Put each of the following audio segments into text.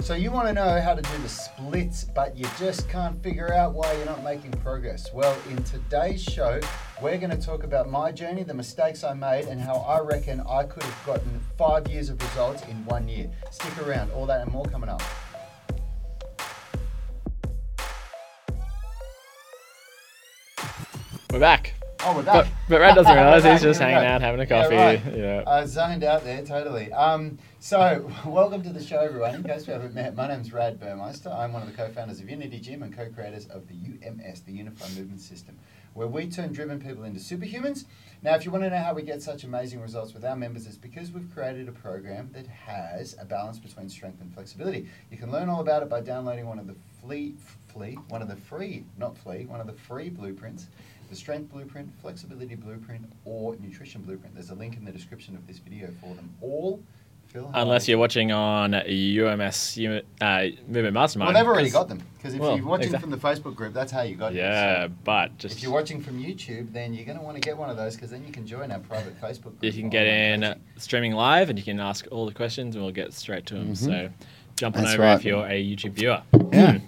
So you want to know how to do the splits, but you just can't figure out why you're not making progress. Well, in today's show, we're going to talk about my journey, the mistakes I made, and how I reckon I could have gotten five years of results in one year. Stick around, all that and more coming up. We're back. Oh, we're But, but doesn't realize he's just hanging out, having a Yeah, coffee. right. Yeah. I zoned out there totally. Um, so, welcome to the show, everyone. In case we haven't met, my name's Rad Burmeister. I'm one of the co-founders of Unity Gym and co-creators of the UMS, the Unified Movement System, where we turn driven people into superhumans. Now, if you want to know how we get such amazing results with our members, it's because we've created a program that has a balance between strength and flexibility. You can learn all about it by downloading one of the flea, flea, one of the free, not flea, one of the free blueprints the strength blueprint, flexibility blueprint, or nutrition blueprint. There's a link in the description of this video for them all. Phil, Unless you're watching on UMS Uni- uh, Movement Mastermind. well, they've already 'cause- got them because if Well, you're watching exact- from the Facebook group, that's how you got it. Yeah, So but just if you're watching from YouTube, then you're going to want to get one of those because then you can join our private Facebook group. you can get in coaching. streaming live and you can ask all the questions and we'll get straight to them. Mhm. So jump on That's over right. if you're a YouTube viewer. Yeah.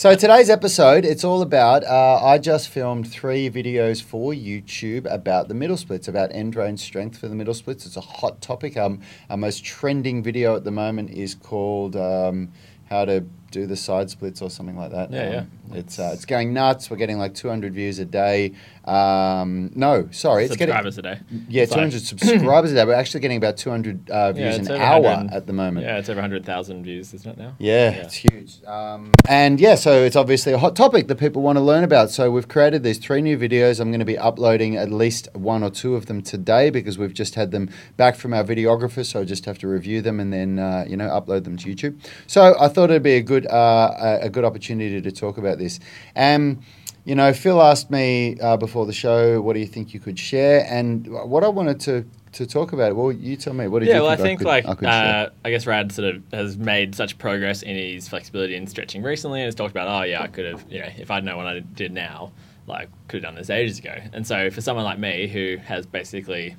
So today's episode, it's all about. Uh, I just filmed three videos for YouTube about the middle splits, about end range strength for the middle splits. It's a hot topic. Um, our most trending video at the moment is called um, "How to Do the Side Splits" or something like that. Yeah, Um, yeah. It's uh, it's going nuts. We're getting like 200 views a day. Um, no, sorry, it's getting Subscribers today. yeah It's like- 200 subscribers a day. We're actually getting about 200 uh, views it's an over hour 100 at the moment. Yeah, it's over 100,000 views, isn't it now? Yeah, Yeah. it's huge. Um, and yeah, so it's obviously a hot topic that people want to learn about. So we've created these three new videos. I'm going to be uploading at least one or two of them today because we've just had them back from our videographer. So I just have to review them and then uh, you know upload them to YouTube. So I thought it'd be a good uh, a, a good opportunity to talk about this. Um, you know, Phil asked me uh, before the show, "What do you think you could share?" And what I wanted to to talk about. Well, you tell me. What did yeah, you well, I think think could, like I could uh, I guess Rad sort of has made such progress in his flexibility and stretching recently, and has talked about, oh yeah, I could have, you know, if I'd known what I did now, like could have done this ages ago. And so for someone like me who has basically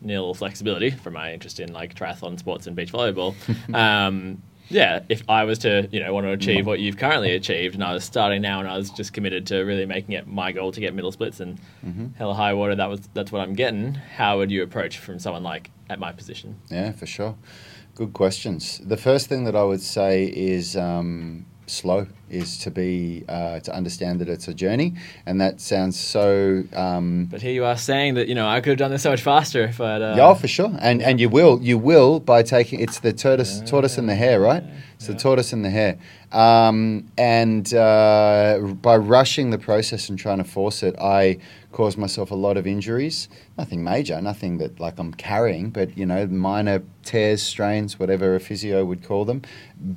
nil flexibility from my interest in like triathlon sports and beach volleyball, um, yeah, if I was to, you know, want to achieve what you've currently achieved, and I was starting now, and I was just committed to really making it my goal to get middle splits and Mm-hmm. hella high water, that was that's what I'm getting. How would you approach from someone like at my position? Yeah, for sure. Good questions. The first thing that I would say is um, slow, is to be uh, to understand that it's a journey, and that sounds so. Um, But here you are saying that you know I could have done this so much faster if I'd. Uh, yeah, for sure, and and you will, you will by taking it's the tortoise, tortoise and the hare, right? It's the tortoise and the hare, um, and uh, by rushing the process and trying to force it, I caused myself a lot of injuries. Nothing major, nothing that like I'm carrying, but you know, minor tears, strains, whatever a physio would call them.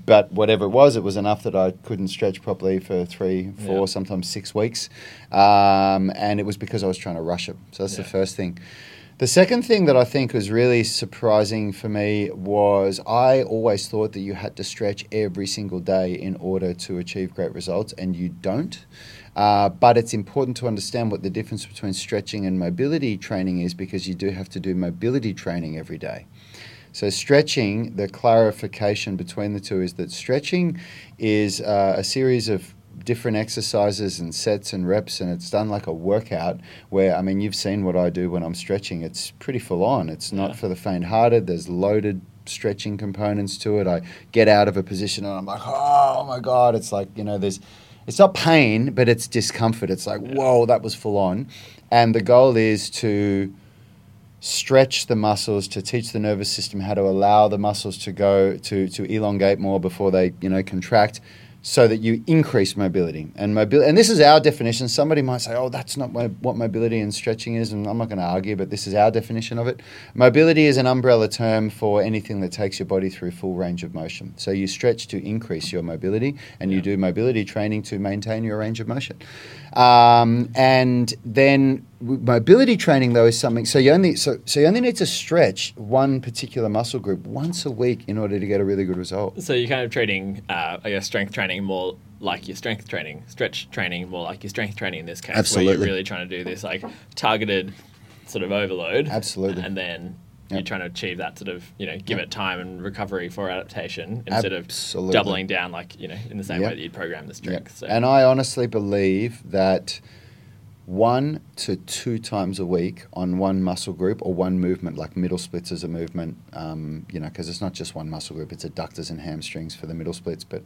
But whatever it was, it was enough that I couldn't stretch properly for three, four, Yeah. sometimes six weeks, um, and it was because I was trying to rush it. So that's the first thing. The second thing that I think was really surprising for me was I always thought that you had to stretch every single day in order to achieve great results, and you don't. Uh, but it's important to understand what the difference between stretching and mobility training is because you do have to do mobility training every day. So, stretching, the clarification between the two is that stretching is uh, a series of different exercises and sets and reps, and it's done like a workout where, I mean, you've seen what I do when I'm stretching. It's pretty full on. It's not Yeah. for the faint hearted, there's loaded stretching components to it. I get out of a position and I'm like, oh my God. It's like, you know, there's, it's not pain, but it's discomfort. It's like, whoa, that was full on. And the goal is to stretch the muscles to teach the nervous system how to allow the muscles to go to, to elongate more before they you know contract so that you increase mobility and mobility and this is our definition. Somebody might say oh that's not my, what mobility and stretching is and i'm not going to argue but this is our definition of it. Mobility is an umbrella term for anything that takes your body through full range of motion. So you stretch to increase your mobility and you do mobility training to maintain your range of motion um, and then mobility training though is something so you only so, so you only need to stretch one particular muscle group once a week in order to get a really good result So you're kind of treating, uh, I guess, strength training more like your strength training, stretch training more like your strength training in this case, where Absolutely. you're really trying to do this like targeted sort of overload. Absolutely. And then you're trying to achieve that sort of you know give Yep. it time and recovery for adaptation instead Absolutely. of doubling down like you know in the same Yep. way that you'd program this drink. strength. So. And I honestly believe that one to two times a week on one muscle group or one movement, like middle splits as a movement, um, you know, because it's not just one muscle group, it's adductors and hamstrings for the middle splits, but,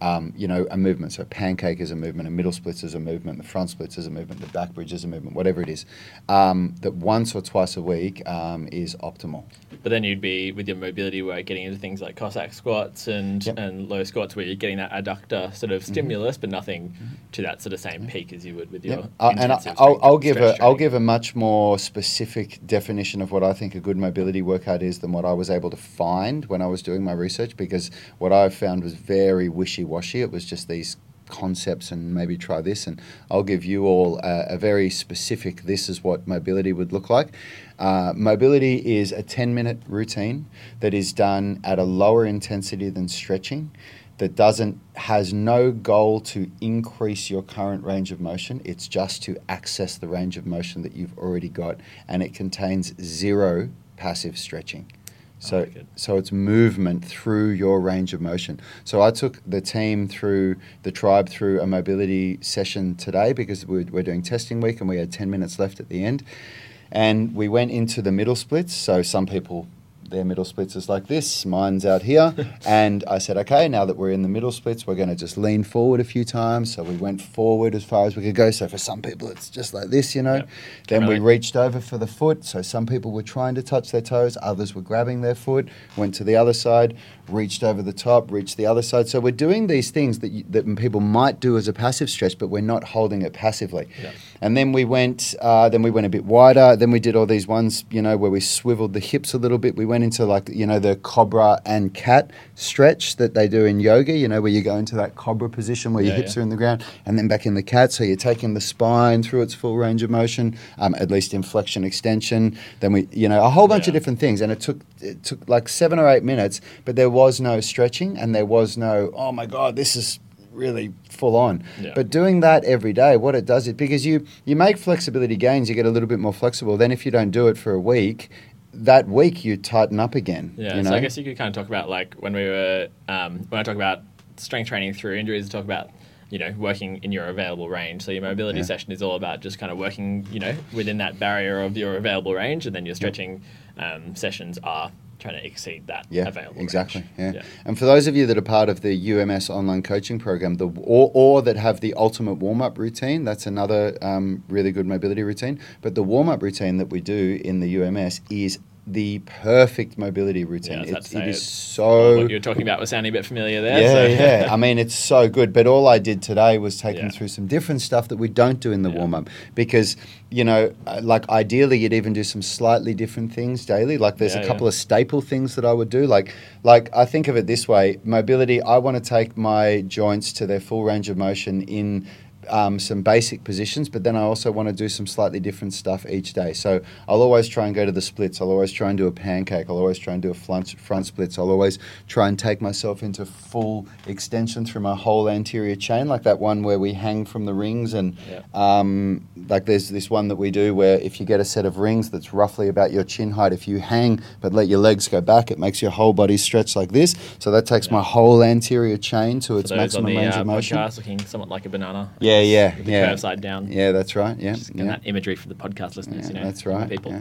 um, you know, a movement. So pancake is a movement, a middle splits is a movement, the front splits is a movement, the back bridge is a movement, whatever it is. Um, that once or twice a week um, is optimal. But then you'd be with your mobility work getting into things like Cossack squats and Yep. and low squats where you're getting that adductor sort of stimulus, but nothing to that sort of same peak as you would with your. Yep. Uh, and I, intensive I'll, I'll give a I'll give a much more specific definition of what I think a good mobility workout is than what I was able to find when I was doing my research because what I found was very wishy washy. It was just these concepts and maybe try this and I'll give you all a, a very specific this is what mobility would look like. Uh, mobility is a 10 minute routine that is done at a lower intensity than stretching that doesn't has no goal to increase your current range of motion. It's just to access the range of motion that you've already got and it contains zero passive stretching. So so it's movement through your range of motion. So i took the team through the tribe through a mobility session today because we're, we're doing testing week and we had 10 minutes left at the end. And we went into the middle splits. So some people their middle splits is like this, mine's out here. and I said, okay, now that we're in the middle splits, we're going to just lean forward a few times. So we went forward as far as we could go. So for some people, it's just like this, you know. Yep. Then we reached over for the foot. So some people were trying to touch their toes, others were grabbing their foot, went to the other side, reached over the top, reached the other side. So we're doing these things that, you, that people might do as a passive stretch, but we're not holding it passively. Yeah. And then we went, uh, then we went a bit wider. Then we did all these ones, you know, where we swiveled the hips a little bit. We went into like, you know, the cobra and cat stretch that they do in yoga. You know, where you go into that cobra position where your Yeah, hips yeah. are in the ground, and then back in the cat. So you're taking the spine through its full range of motion, um, at least in flexion extension. Then we, you know, a whole bunch of different things, and it took it took like seven or eight minutes, but there was no stretching, and there was no, oh my god, this is really full on. Yeah. But doing that every day, what it does is because you you make flexibility gains, you get a little bit more flexible. Then if you don't do it for a week, that week you tighten up again. Yeah, you know? so I guess you could kind of talk about like when we were um, when I talk about strength training through injuries, talk about you know working in your available range. So your mobility Yeah. session is all about just kind of working you know within that barrier of your available range, and then your stretching um, sessions are trying to exceed that Yeah, available exactly. range. Yeah. and for those of you that are part of the UMS online coaching program, the or, or that have the ultimate warm up routine, that's another um, really good mobility routine. But the warm up routine that we do in the UMS is the perfect mobility routine. It's- it say is so what you were talking about was sounding a bit familiar there. yeah, so. yeah. I mean, it's so good. But all I did today was take them through some different stuff that we don't do in the Yeah. warm up because, you know, uh, like ideally you'd even do some slightly different things daily. Like there's Yeah, a yeah. couple of staple things that I would do. Like, like I think of it this way: mobility. I want to take my joints to their full range of motion in. Um, some basic positions, but then I also want to do some slightly different stuff each day. So I'll always try and go to the splits. I'll always try and do a pancake. I'll always try and do a front, front splits. I'll always try and take myself into full extension through my whole anterior chain, like that one where we hang from the rings. And Yeah. um, like there's this one that we do where if you get a set of rings that's roughly about your chin height, if you hang but let your legs go back, it makes your whole body stretch like this. So that takes Yeah. my whole anterior chain to For its maximum the range uh, of motion. podcast, looking somewhat like a banana. Yeah, yeah, with the yeah. curve side down. Yeah, that's right. Yeah, yeah. that imagery for the podcast listeners. Yeah, you know, that's right. People.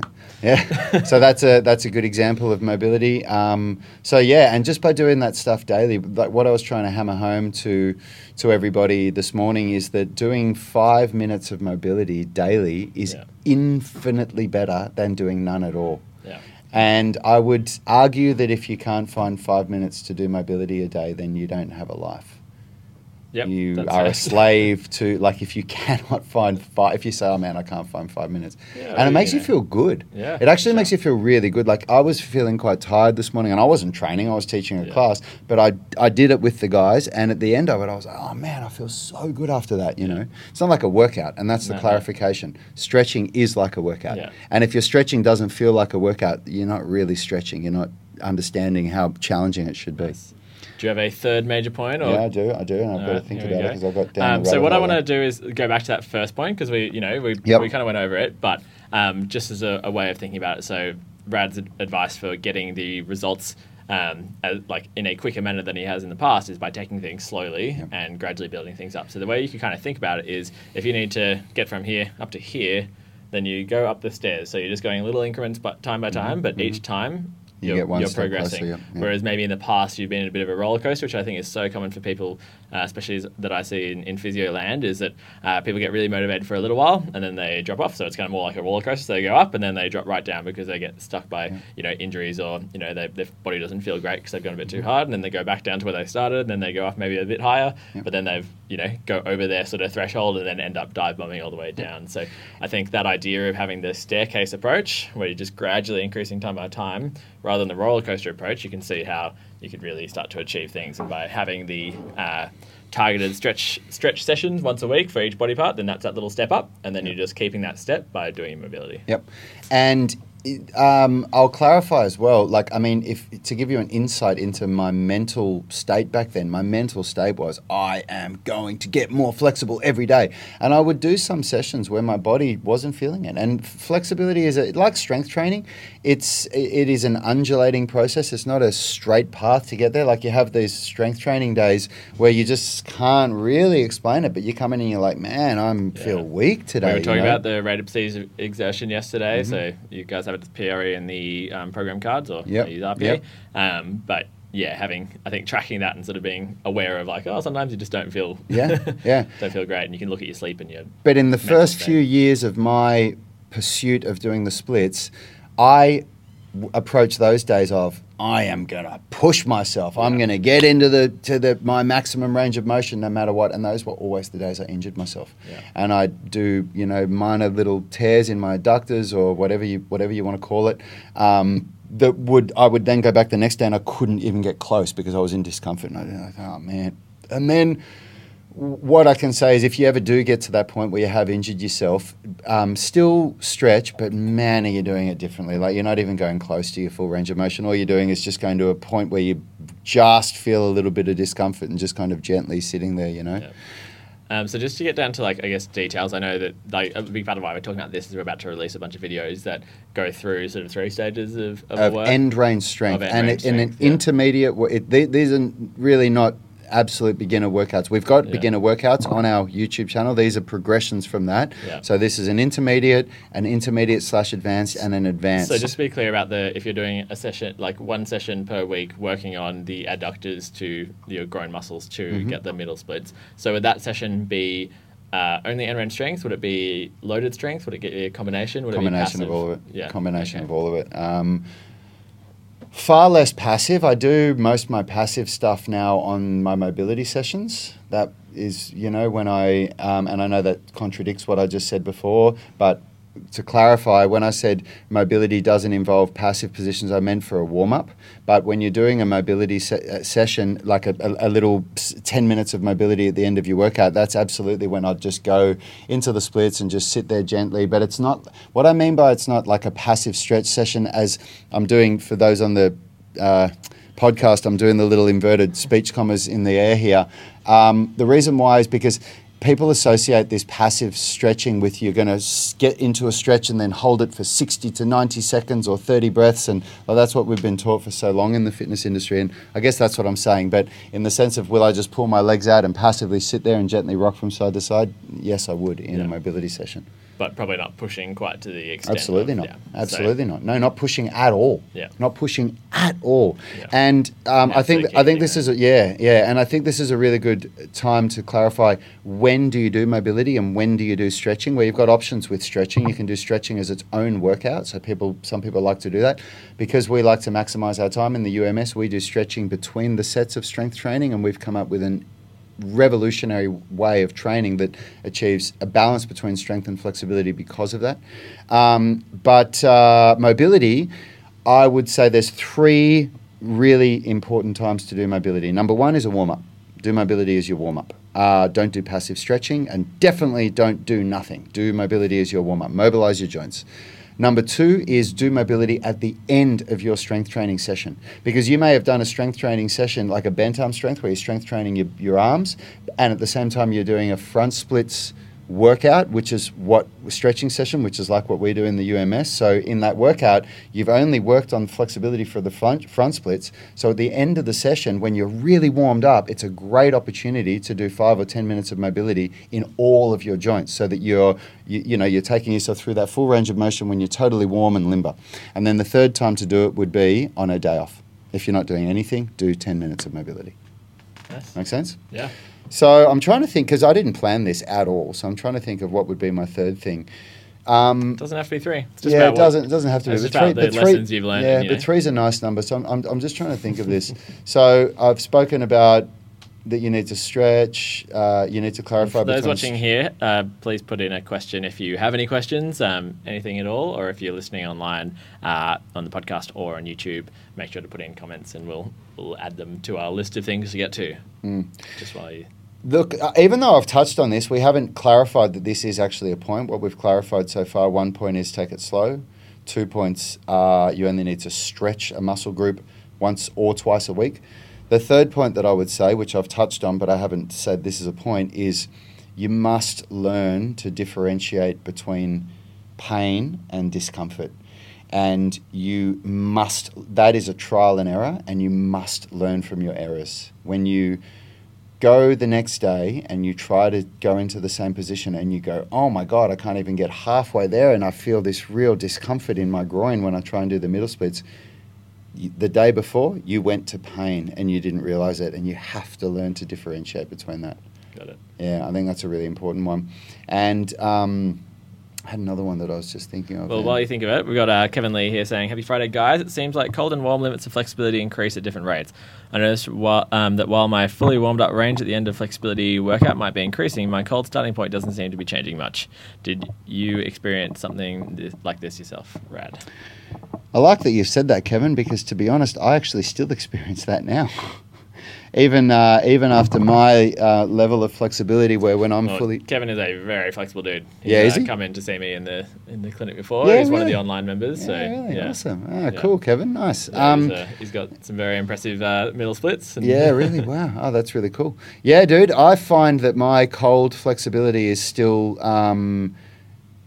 Yeah. yeah. so that's a that's a good example of mobility. Um, so yeah, and just by doing that stuff daily, like what I was trying to hammer home to to everybody this morning is that doing five minutes of mobility daily is Yeah. infinitely better than doing none at all. Yeah. And I would argue that if you can't find five minutes to do mobility a day, then you don't have a life Yep, you are it. a slave to like if you cannot find five if you say oh man i can't find five minutes. Yeah, and it makes you you feel good. Yeah, it actually sure. makes you feel really good. Like i was feeling quite tired this morning and i wasn't training i was teaching a Yeah. class but i i did it with the guys and at the end of it i was like oh man i feel so good after that you know? It's not like a workout and that's the No, no. clarification. Stretching is like a workout. And if your stretching doesn't feel like a workout you're not really stretching. You're not understanding how challenging it should be. Nice. Do you have a third major point? Or? yeah i do i do and i've got to think here we about it because I've got down Um, so what I want to do is go back to that first point because we, you know, we, Yep. we kind of went over it, but um, just as a, a way of thinking about it. So Brad's ad- advice for getting the results um, as, like in a quicker manner than he has in the past is by taking things slowly Yep. and gradually building things up. So the way you can kind of think about it is if you need to get from here up to here, then you go up the stairs. So you're just going little increments, but time by time, but each time. You you're, get one you're closer, progressing. yep, yep. Whereas maybe in the past you've been in a bit of a roller coaster, which I think is so common for people, uh, especially that I see in, in physio land, is that uh, people get really motivated for a little while and then they drop off. So it's kind of more like a roller coaster. So they go up and then they drop right down because they get stuck by you know injuries or you know they, their body doesn't feel great because they've gone a bit too hard, and then they go back down to where they started, and then they go up maybe a bit higher, Yep. but then they've you know go over their sort of threshold and then end up dive bombing all the way down. So I think that idea of having the staircase approach, where you're just gradually increasing time by time, rather than the roller coaster approach, you can see how you could really start to achieve things. And by having the uh, targeted stretch stretch sessions once a week for each body part, then that's that little step up, and then you're just keeping that step by doing your mobility. Yep. And um, I'll clarify as well. Like, I mean, if to give you an insight into my mental state back then, my mental state was I am going to get more flexible every day, and I would do some sessions where my body wasn't feeling it. And flexibility is a, like strength training. It's it is an undulating process. It's not a straight path to get there. Like you have these strength training days where you just can't really explain it, but you come in and you're like, man, I'm feel weak today. We were you talking know? about the rate of exertion yesterday, so you guys have the PRE and the um, program cards, or Yep, I use RPE. yep. Um, but yeah, having I think tracking that and sort of being aware of like, oh, sometimes you just don't feel Yeah, yeah. don't feel great, and you can look at your sleep and your But in the first few years of my pursuit of doing the splits, I w- approached those days of I am gonna push myself. I'm gonna get into the to the my maximum range of motion no matter what. And those were always the days I injured myself. Yeah. And I do you know minor little tears in my adductors or whatever you whatever you want to call it. Um, that would I would then go back the next day and I couldn't even get close because I was in discomfort. And I was like, oh man. And then what I can say is if you ever do get to that point where you have injured yourself, um, still stretch, but man, are you doing it differently? Like you're not even going close to your full range of motion. All you're doing is just going to a point where you just feel a little bit of discomfort and just kind of gently sitting there, you know? Yeah. Um, so just to get down to like I guess details, I know that like a big part of why we're talking about this is we're about to release a bunch of videos that go through sort of three stages of, of, Of work. end range strength. Of end and range it, in an yeah. intermediate, it, these are really not absolute beginner workouts. We've got Yeah. beginner workouts on our YouTube channel. These are progressions from that. Yeah. So this is an intermediate, an intermediate slash advanced, and an advanced. So just to be clear about the if you're doing a session like one session per week working on the adductors to your groin muscles to Mm-hmm. get the middle splits. So would that session be uh, only end range strength? Would it be loaded strength? Would it get a combination? Would combination of all of it. Yeah. Combination okay. of all of it. Um, far less passive. I do most of my passive stuff now on my mobility sessions. That is, you know, when I um, and I know that contradicts what I just said before, but to clarify, when I said mobility doesn't involve passive positions, I meant for a warm up. But when you're doing a mobility se- uh, session, like a, a, a little s- 10 minutes of mobility at the end of your workout, that's absolutely when I'd just go into the splits and just sit there gently. But it's not, what I mean by it's not like a passive stretch session, as I'm doing for those on the uh, podcast, I'm doing the little inverted speech commas in the air here. Um, the reason why is because people associate this passive stretching with you're going to get into a stretch and then hold it for 60 to 90 seconds or 30 breaths and well, that's what we've been taught for so long in the fitness industry and i guess that's what i'm saying but in the sense of will i just pull my legs out and passively sit there and gently rock from side to side yes i would in Yeah. a mobility session But probably not pushing quite to the extent. Absolutely of- not. yeah. So- Absolutely not. No, not pushing at all. Yeah. Not pushing at all. Yeah. And um, I think I think this is a, yeah yeah, and I think this is a really good time to clarify when do you do mobility and when do you do stretching. Where you've got options with stretching, you can do stretching as its own workout. So people, some people like to do that because we like to maximize our time in the UMS. We do stretching between the sets of strength training, and we've come up with an revolutionary way of training that achieves a balance between strength and flexibility because of that. Um, but uh, mobility, I would say there's three really important times to do mobility. Number one is a warm up. Do mobility as your warm up. Uh, don't do passive stretching and definitely don't do nothing. Do mobility as your warm up. Mobilize your joints. Number two is do mobility at the end of your strength training session. Because you may have done a strength training session like a bent arm strength where you're strength training your, your arms, and at the same time you're doing a front splits workout, which is what stretching session, which is like what we do in the UMS. So in that workout, you've only worked on flexibility for the front, front splits. So at the end of the session, when you're really warmed up, it's a great opportunity to do five or ten minutes of mobility in all of your joints, so that you're you, you know you're taking yourself through that full range of motion when you're totally warm and limber. And then the third time to do it would be on a day off. If you're not doing anything, do ten minutes of mobility. Nice. Make sense? Yeah. So I'm trying to think because I didn't plan this at all. So I'm trying to think of what would be my third thing. Um, Doesn't have to be three. It's just yeah, about it doesn't. It doesn't have to be. it's but just about the but lessons you've learned, Yeah, you but know. three's a nice number. So I'm, I'm, I'm just trying to think of this. So I've spoken about that you need to stretch. Uh, you need to clarify. For those watching here, uh, please put in a question if you have any questions, um, anything at all, or if you're listening online uh, on the podcast or on YouTube, make sure to put in comments and we'll we'll add them to our list of things to get to. Mm. Just while you. Look, uh, even though I've touched on this, we haven't clarified that this is actually a point. What we've clarified so far one point is take it slow. Two points are you only need to stretch a muscle group once or twice a week. The third point that I would say, which I've touched on but I haven't said this is a point, is you must learn to differentiate between pain and discomfort. And you must, that is a trial and error, and you must learn from your errors. When you go the next day and you try to go into the same position and you go, oh my God, I can't even get halfway there and I feel this real discomfort in my groin when I try and do the middle splits. The day before, you went to pain and you didn't realize it, and you have to learn to differentiate between that. Got it. Yeah, I think that's a really important one. And um, I had another one that I was just thinking of. Well, while you think of it, we've got uh, Kevin Lee here saying, Happy Friday, guys. It seems like cold and warm limits of flexibility increase at different rates. I noticed while, um, that while my fully warmed up range at the end of flexibility workout might be increasing, my cold starting point doesn't seem to be changing much. Did you experience something th- like this yourself, Rad? I like that you've said that, Kevin, because to be honest, I actually still experience that now. Even uh, even after my uh, level of flexibility, where when I'm Well, fully Kevin is a very flexible dude. He's, Yeah, is uh, he? come in to see me in the in the clinic before. Yeah, he's one of the online members. so really yeah. awesome. Ah, Yeah. cool, Kevin. Nice. Yeah, um, he's, uh, he's got some very impressive uh, middle splits. And yeah, really. Wow. Oh, that's really cool. Yeah, dude. I find that my cold flexibility is still. Um, yeah,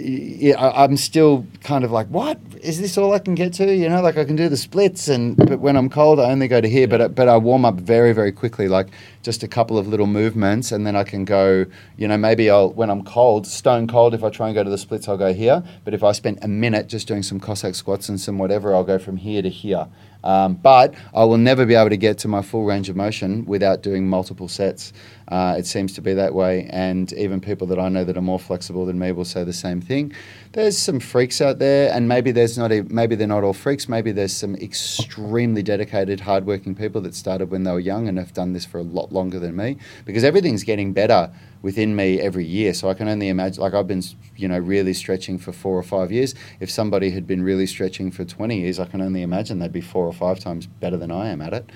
I- I'm still kind of like, what is this all I can get to? You know, like I can do the splits, and but when I'm cold, I only go to here. But but I warm up very very quickly, like just a couple of little movements, and then I can go. You know, maybe I'll when I'm cold, stone cold. If I try and go to the splits, I'll go here. But if I spend a minute just doing some Cossack squats and some whatever, I'll go from here to here. Um, but I will never be able to get to my full range of motion without doing multiple sets. Uh, it seems to be that way, and even people that I know that are more flexible than me will say the same thing. There's some freaks out there, and maybe there's not. A, maybe they're not all freaks. Maybe there's some extremely dedicated, hardworking people that started when they were young and have done this for a lot longer than me. Because everything's getting better within me every year. So I can only imagine. Like I've been, you know, really stretching for four or five years. If somebody had been really stretching for 20 years, I can only imagine they'd be four or five times better than I am at it.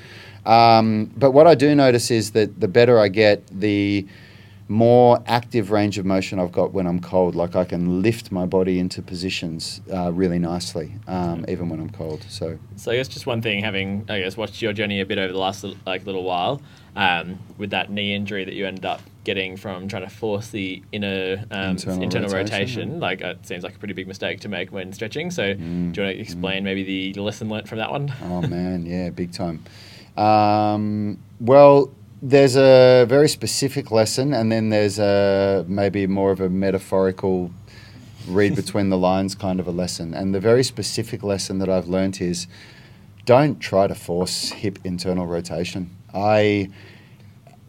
Um, but what I do notice is that the better I get, the more active range of motion I've got when I'm cold. Like I can lift my body into positions uh, really nicely, um, even when I'm cold. So So I guess just one thing, having I guess watched your journey a bit over the last little, like little while, um, with that knee injury that you ended up getting from trying to force the inner um, Internal internal, rotation, rotation, like it seems like a pretty big mistake to make when stretching. So Mm, do you want to explain maybe the lesson learnt from that one? Oh man, yeah, big time. Um, well, there's a very specific lesson, and then there's a maybe more of a metaphorical read between the lines kind of a lesson. And the very specific lesson that I've learnt is don't try to force hip internal rotation. I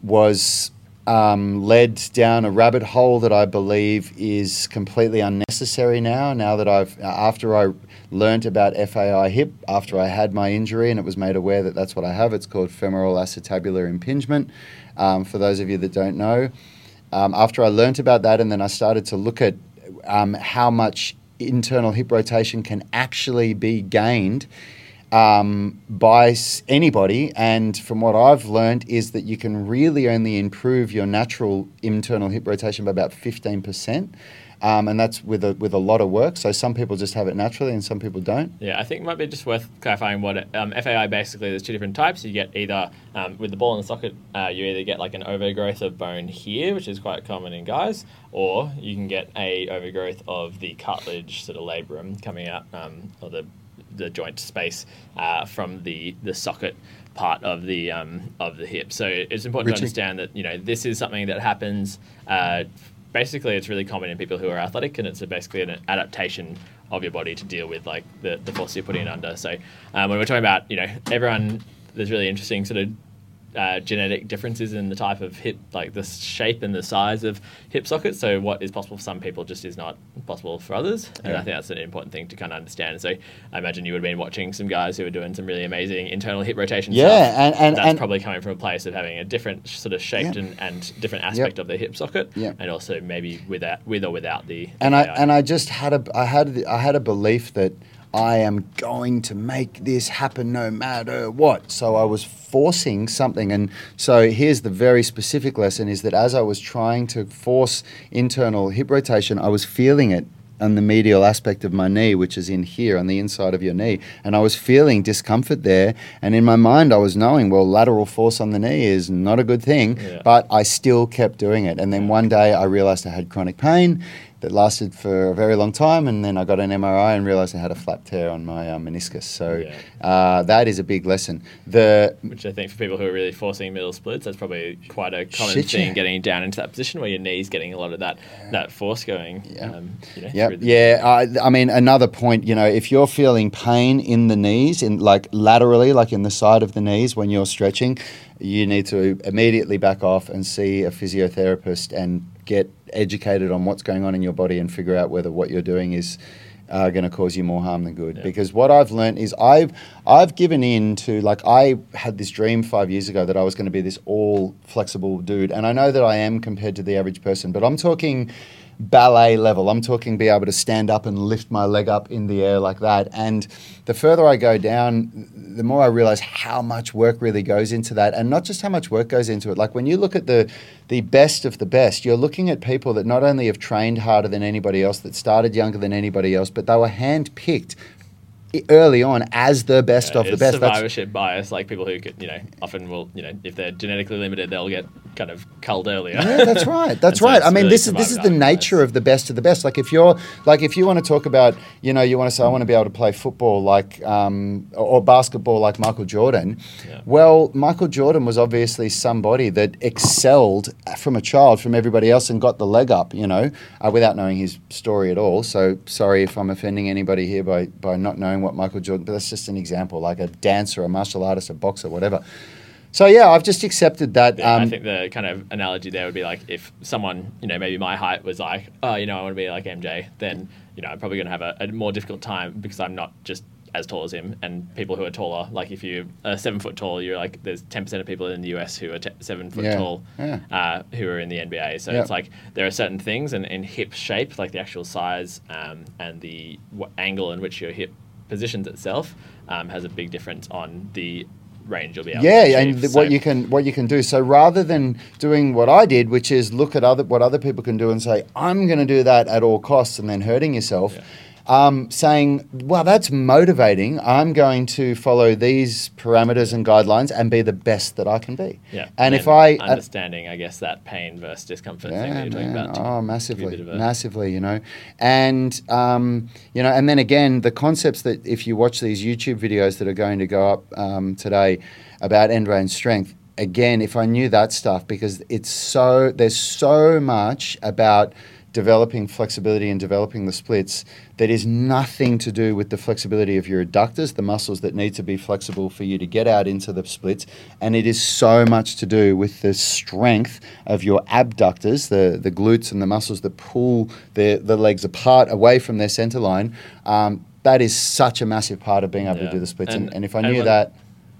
was um, led down a rabbit hole that I believe is completely unnecessary now. Now that I've, after I learnt about FAI hip, after I had my injury and it was made aware that that's what I have, it's called femoral acetabular impingement. Um, for those of you that don't know, um, after I learnt about that and then I started to look at um, how much internal hip rotation can actually be gained um, by anybody. And from what I've learned, is that you can really only improve your natural internal hip rotation by about 15%. um, and that's with a with a lot of work. So some people just have it naturally, and some people don't. Yeah, I think it might be just worth clarifying what um, FAI basically. There's two different types. You get either um, with the ball in the socket, uh, you either get like an overgrowth of bone here, which is quite common in guys, or you can get a overgrowth of the cartilage sort of labrum coming out, um, or the the joint space uh, from the the socket part of the um, of the hip. So it's important Richie? to understand that you know this is something that happens. Uh, basically, it's really common in people who are athletic, and it's a, basically an adaptation of your body to deal with like the, the force you're putting it under. So um, when we're talking about you know everyone, there's really interesting sort of uh, genetic differences in the type of hip, like the shape and the size of hip sockets. So what is possible for some people just is not possible for others, and Yeah. I think that's an important thing to kind of understand. So I imagine you would have been watching some guys who were doing some really amazing internal hip rotation Yeah, stuff. and- and- that's and- probably coming from a place of having a different sort of shaped Yeah. and, and different aspect of the hip socket, Yeah. and also maybe without with or without the and I and I just had a I had I had a belief that I am going to make this happen no matter what. So I was forcing something, and so here's the very specific lesson: is that as I was trying to force internal hip rotation, I was feeling it on the medial aspect of my knee, which is in here on the inside of your knee, and I was feeling discomfort there. And in my mind, I was knowing, well, lateral force on the knee is not a good thing, Yeah. but I still kept doing it. And then one day I realized I had chronic pain that lasted for a very long time. And then I got an MRI and realized I had a flap tear on my uh, meniscus. So Yeah. uh, that is a big lesson. The which I think for people who are really forcing middle splits, that's probably quite a common Shit, thing. yeah. Getting down into that position where your knees getting a lot of that that force going. Yeah. Um, you know, Yeah, the- yeah. I, I mean, another point. You know, if you're feeling pain in the knees, in like laterally, like in the side of the knees when you're stretching, you need to immediately back off and see a physiotherapist and get educated on what's going on in your body and figure out whether what you're doing is. Uh, going to cause you more harm than good Yeah. because what I've learned is I've I've given in to like I had this dream five years ago that I was going to be this all flexible dude and I know that I am compared to the average person but I'm talking ballet level. I'm talking be able to stand up and lift my leg up in the air like that. And the further I go down, the more I realize how much work really goes into that. And not just how much work goes into it. Like when you look at the the best of the best, you're looking at people that not only have trained harder than anybody else, that started younger than anybody else, but they were handpicked i- early on as the best Yeah, of the best. That's- survivorship bias, like people who could, you know, often will, you know, if they're genetically limited, they'll get kind of culled earlier. Yeah, that's right. That's And so right. I mean, really this is this is the nature of the best of the best. Like if you're like if you want to talk about, you know, you want to say I want to be able to play football like um, or, or basketball like Michael Jordan. Yeah. Well, Michael Jordan was obviously somebody that excelled from a child from everybody else and got the leg up, you know, uh, without knowing his story at all. So sorry if I'm offending anybody here by by not knowing what Michael Jordan. But that's just an example, like a dancer, a martial artist, a boxer, whatever. So yeah, I've just accepted that. Yeah, I um, think the kind of analogy there would be like if someone, you know, maybe my height was like, oh, you know, I want to be like MJ, then, you know, I'm probably going to have a, a more difficult time because I'm not just as tall as him. And people who are taller, like if you are seven foot tall, you're like, there's 10% of people in the US who are t- seven foot Yeah, tall yeah. uh, who are in the NBA. So Yeah. it's like there are certain things and in hip shape, like the actual size um, and the w- angle in which your hip positions itself um, has a big difference on the range you'll be able to yeah achieve. and th- So- what you can what you can do so rather than doing what i did which is look at other what other people can do and say i'm going to do that at all costs and then hurting yourself Yeah. Um, saying well that's motivating. I'm going to follow these parameters and guidelines and be the best that i can be. Yeah. and if then i uh, understanding, I guess, that pain versus discomfort thing that you're talking about. Oh, give you a massively, massively, you know, and um, you know, and then again, the concepts that if you watch these YouTube videos that are going to go up um, today about end range strength, again, if I knew that stuff, because it's so there's so much about developing flexibility and developing the splits that is nothing to do with the flexibility of your adductors, the muscles that need to be flexible for you to get out into the splits. And it is so much to do with the strength of your abductors, the, the glutes and the muscles that pull the, the legs apart away from their center line. Um, that is such a massive part of being able to do the splits. And, And- and if I knew one- that,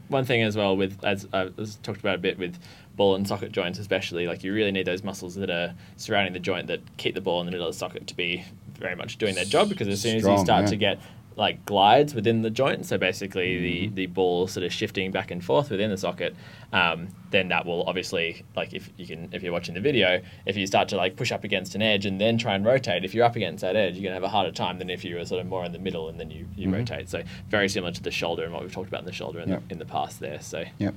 One thing as well with as I was talked about a bit with ball and socket joints, especially like you really need those muscles that are surrounding the joint that keep the ball in the middle of the socket to be very much doing their job. Because as soon as you start yeah. to get like glides within the joint, so basically Mm-hmm. the the ball sort of shifting back and forth within the socket, um, then that will obviously like if you can if you're watching the video, if you start to like push up against an edge and then try and rotate, if you're up against that edge, you're gonna have a harder time than if you were sort of more in the middle and then you, you rotate. So very similar to the shoulder and what we've talked about in the shoulder in, Yep. the, in the past there. So Yep.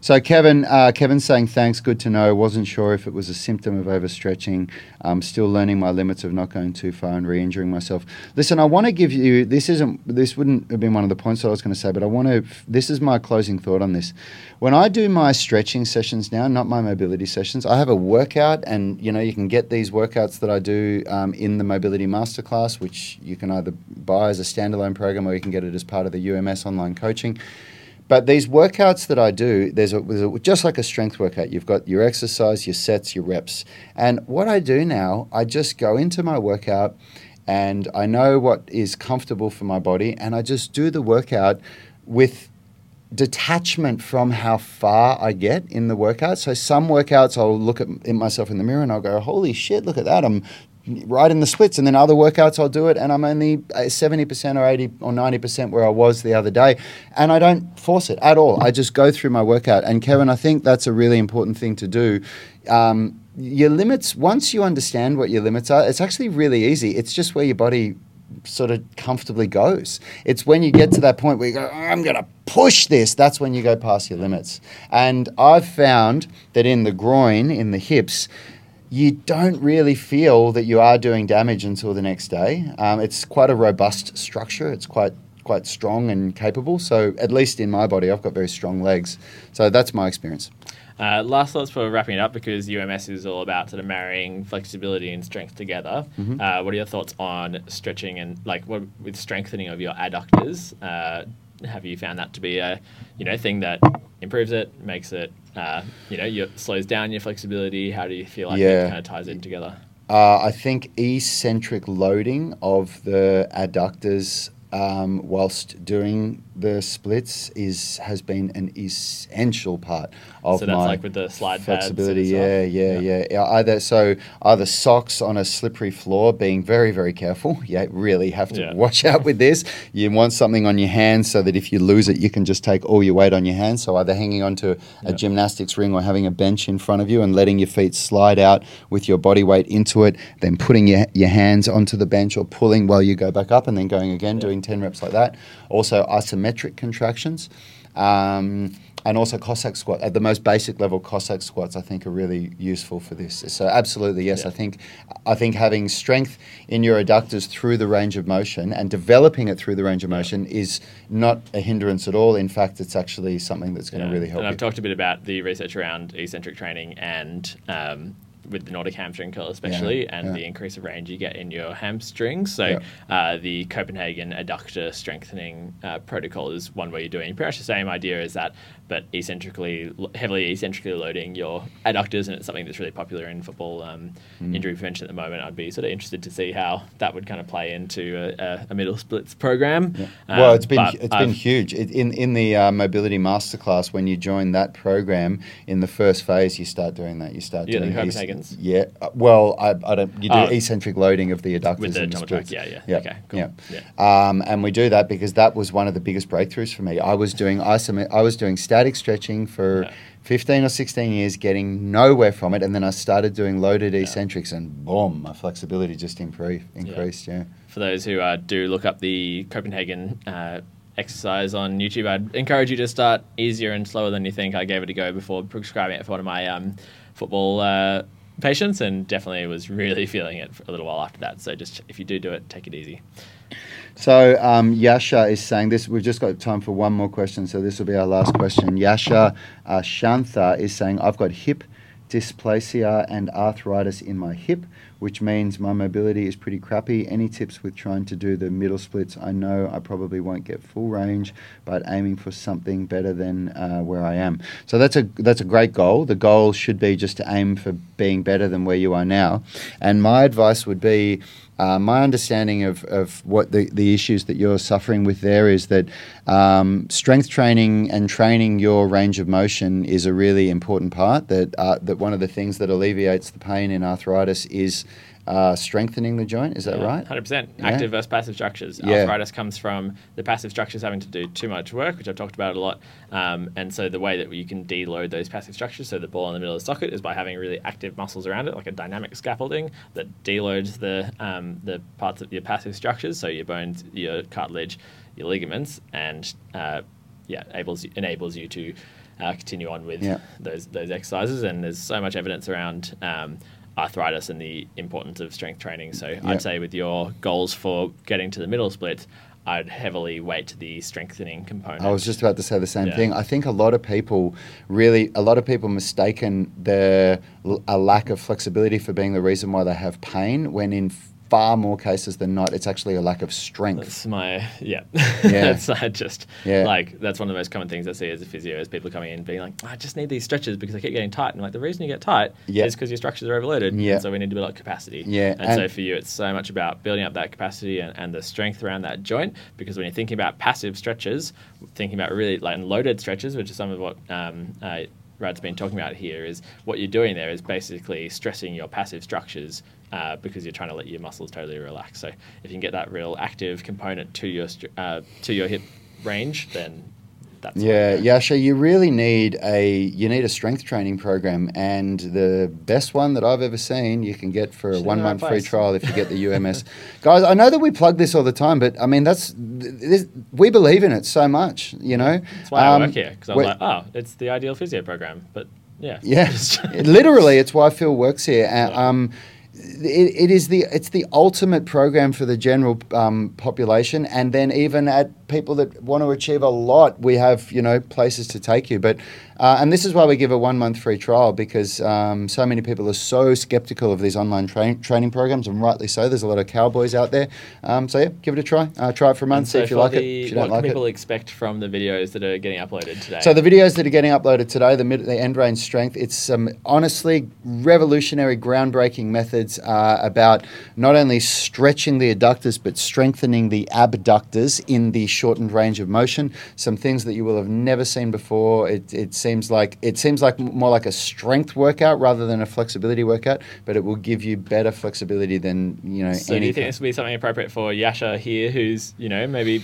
So Kevin, uh, Kevin's saying thanks. Good to know. Wasn't sure if it was a symptom of overstretching. I'm still learning my limits of not going too far and re-injuring myself. Listen, I want to give you. This isn't. This wouldn't have been one of the points that I was going to say, but I want to. This is my closing thought on this. When I do my stretching sessions now, not my mobility sessions, I have a workout, and you know you can get these workouts that I do um, in the Mobility Masterclass, which you can either buy as a standalone program or you can get it as part of the UMS online coaching. But these workouts that I do, there's, a, there's a, just like a strength workout. You've got your exercise, your sets, your reps. And what I do now, I just go into my workout and I know what is comfortable for my body and I just do the workout with detachment from how far I get in the workout. So some workouts I'll look at myself in the mirror and I'll go, "Holy shit, look at that. I'm right in the splits." And then other workouts I'll do it and I'm only uh, 70% or 80 or 90% where I was the other day. And I don't force it at all. I just go through my workout. And Kevin, I think that's a really important thing to do. Um, your limits, once you understand what your limits are, it's actually really easy. It's just where your body sort of comfortably goes. It's when you get to that point where you go, I'm going to push this, that's when you go past your limits. And I've found that in the groin, in the hips, you don't really feel that you are doing damage until the next day. Um, it's quite a robust structure. It's quite quite strong and capable. So at least in my body, I've got very strong legs. So that's my experience. Uh, last thoughts for wrapping it up because UMS is all about sort of marrying flexibility and strength together. Mm-hmm. Uh, what are your thoughts on stretching and like what with strengthening of your adductors? Uh, have you found that to be a you know thing that improves it, makes it uh, you know you slows down your flexibility? How do you feel like Yeah. it kind of ties in together? Uh, I think eccentric loading of the adductors um, whilst doing the splits is has been an essential part of So that's my like with the slide flexibility. Yeah, yeah, yeah, yeah. Either so either socks on a slippery floor, being very very careful. Yeah, really have to Yeah. watch out with this. You want something on your hands so that if you lose it, you can just take all your weight on your hands. So either hanging onto a Yeah. gymnastics ring or having a bench in front of you and letting your feet slide out with your body weight into it, then putting your, your hands onto the bench or pulling while you go back up and then going again, doing 10 reps like that. Also, isometric contractions. Um, and also Cossack squat at the most basic level. Cossack squats, I think, are really useful for this. So, absolutely, yes, Yeah. I think, I think having strength in your adductors through the range of motion and developing it through the range of Yeah. motion is not a hindrance at all. In fact, it's actually something that's going to Yeah. really help. And I've you. talked a bit about the research around eccentric training and um, with the Nordic hamstring curl especially, and yeah. the increase of range you get in your hamstrings. So Yeah. uh, the Copenhagen adductor strengthening uh, protocol is one where you're doing pretty much the same idea as that, but eccentrically, heavily eccentrically loading your adductors, and it's something that's really popular in football um, Mm. injury prevention at the moment. I'd be sort of interested to see how that would kind of play into a, a, middle splits program. Um, well, it's been it's been huge. It, in in the uh, mobility masterclass, when you join that program, in the first phase, you start doing that. You start Yeah, the doing Copenhagens? yeah. uh, Well, I, I don't. You do Oh. eccentric loading of the adductors with the and tumble splits. track. Yeah, yeah. Yeah. Okay, cool. Yeah. yeah. Um, and we do that because that was one of the biggest breakthroughs for me. I was doing isom- I was doing static stretching for Yeah. 15 or 16 years, getting nowhere from it, and then I started doing loaded Yeah. eccentrics, and boom, my flexibility just improved, increased. Yeah. for those who uh, do look up the Copenhagen uh, exercise on YouTube, I'd encourage you to start easier and slower than you think. I gave it a go before prescribing it for one of my um, football uh, patients, and definitely was really feeling it for a little while after that. So just if you do do it, take it easy. So um, Yasha is saying this. We've just got time for one more question, so this will be our last question. Yasha uh, Shantha is saying, "I've got hip dysplasia and arthritis in my hip, which means my mobility is pretty crappy. Any tips with trying to do the middle splits? I know I probably won't get full range, but aiming for something better than uh, where I am. So that's a that's a great goal. The goal should be just to aim for being better than where you are now. And my advice would be." Uh, my understanding of, of what the, the issues that you're suffering with there is that um, strength training and training your range of motion is a really important part. That uh, that one of the things that alleviates the pain in arthritis is uh, strengthening the joint. Is that right? Hundred percent. Yeah. Active versus passive structures. Yeah. Arthritis comes from the passive structures having to do too much work, which I've talked about a lot. Um, and so the way that you can deload those passive structures, so the ball in the middle of the socket, is by having really active muscles around it, like a dynamic scaffolding that deloads the um, the parts of your passive structures, so your bones, your cartilage, your ligaments, and uh, yeah, enables enables you to uh, continue on with Yeah. those those exercises. And there's so much evidence around um, arthritis and the importance of strength training. So Yeah. I'd say with your goals for getting to the middle split, I'd heavily weight the strengthening component. I was just about to say the same Yeah. thing. I think a lot of people really, a lot of people mistaken the a lack of flexibility for being the reason why they have pain. When in far more cases than not, it's actually a lack of strength. That's my yeah. Yeah. that's uh, just Yeah. like that's one of the most common things I see as a physio is people coming in being like, I just need these stretches because I keep getting tight. And I'm like the reason you get tight Yeah. is because your structures are overloaded. Yeah. And so we need to build up capacity. Yeah, And, so for you, it's so much about building up that capacity and, and the strength around that joint because when you're thinking about passive stretches, thinking about really like loaded stretches, which is some of what um, uh, Rad's been talking about here, is what you're doing there is basically stressing your passive structures uh, because you're trying to let your muscles totally relax. So if you can get that real active component to your uh, to your hip range, then that's the way Yeah. Yasha, you really need a you need a strength training program, and the best one that I've ever seen you can get for a She's in the one right month free trial if you get the UMS. Guys, I know that we plug this all the time, but I mean that's this, we believe in it so much, you know. That's why I Um, work here because I we- was like, oh, it's the ideal physio program. But yeah, Yeah, literally, it's why Phil works here. And, Yeah. um, it, it is the it's the ultimate program for the general um, population, and then even at people that want to achieve a lot, we have you know places to take you. But uh, and this is why we give a one month free trial because um, so many people are so skeptical of these online train training programs, and rightly so. There's a lot of cowboys out there. Um, so yeah, give it a try. Uh, try it for a month, And see so if you like it. If you what don't like can it. people expect from the videos that are getting uploaded today? So the videos that are getting uploaded today, the mid, the end range strength, it's some honestly revolutionary, groundbreaking methods uh, about not only stretching the adductors but strengthening the abductors in the shortened range of motion. Some things that you will have never seen before. It, it seems like it seems like more like a strength workout rather than a flexibility workout, but it will give you better flexibility than you know So do you anything. think this will be something appropriate for Yasha here, who's you know maybe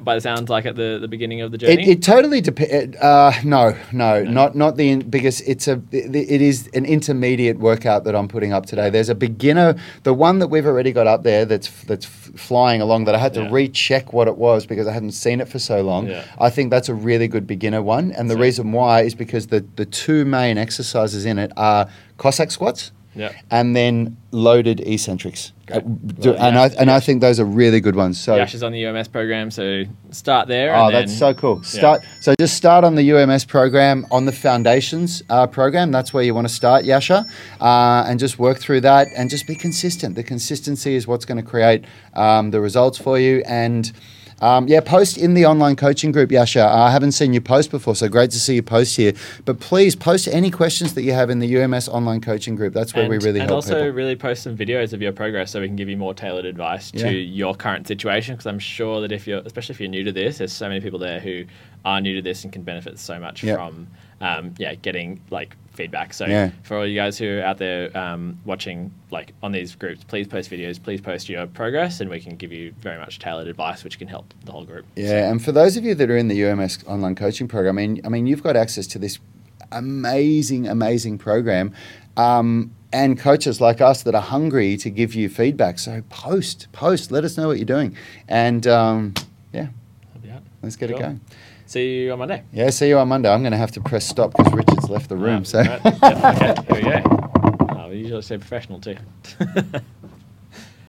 by the sounds like at the, the beginning of the It, journey? it totally depends. Uh, no, no, not not the in- because it's a it it is an intermediate workout that I'm putting up today. There's a beginner, the one that we've already got up there that's that's flying along that I had to Yeah. recheck what it was because I hadn't seen it for so long. Yeah. I think that's a really good beginner one, and the So- reason why is because the the two main exercises in it are Cossack squats yeah. and then loaded eccentrics. Great. Do- Well, and yeah, I and I think those are really good ones. So Yasha's on the UMS program, so start there. Oh, and that's then- so cool. yeah. Start so just start on the UMS program on the foundations uh, program. That's where you want to start, Yasha, uh, and just work through that and just be consistent. The consistency is what's going to create um, the results for you. And um, yeah, post in the online coaching group, Yasha. I haven't seen you post before, so great to see you post here. But please post any questions that you have in the UMS online coaching group. That's where and, we really help and help also people. really post some videos of your progress so we can give you more tailored advice Yeah. to your current situation because i'm sure that if you're especially if you're new to this there's so many people there who are new to this and can benefit so much Yeah. from um, yeah getting like feedback so Yeah. for all you guys who are out there um, watching like on these groups please post videos please post your progress and we can give you very much tailored advice which can help the whole group Yeah, and for those of you that are in the UMS online coaching program, I mean, I mean, you've got access to this amazing, amazing program, um, and coaches like us that are hungry to give you feedback. So post, post, let us know what you're doing, and um, yeah, Help you out. let's get it going. See you on monday Yeah, see you on Monday. I'm going to have to press stop because Richard's left the room. Right, so. right. Yep, okay, here we go ah, oh, we usually say professional too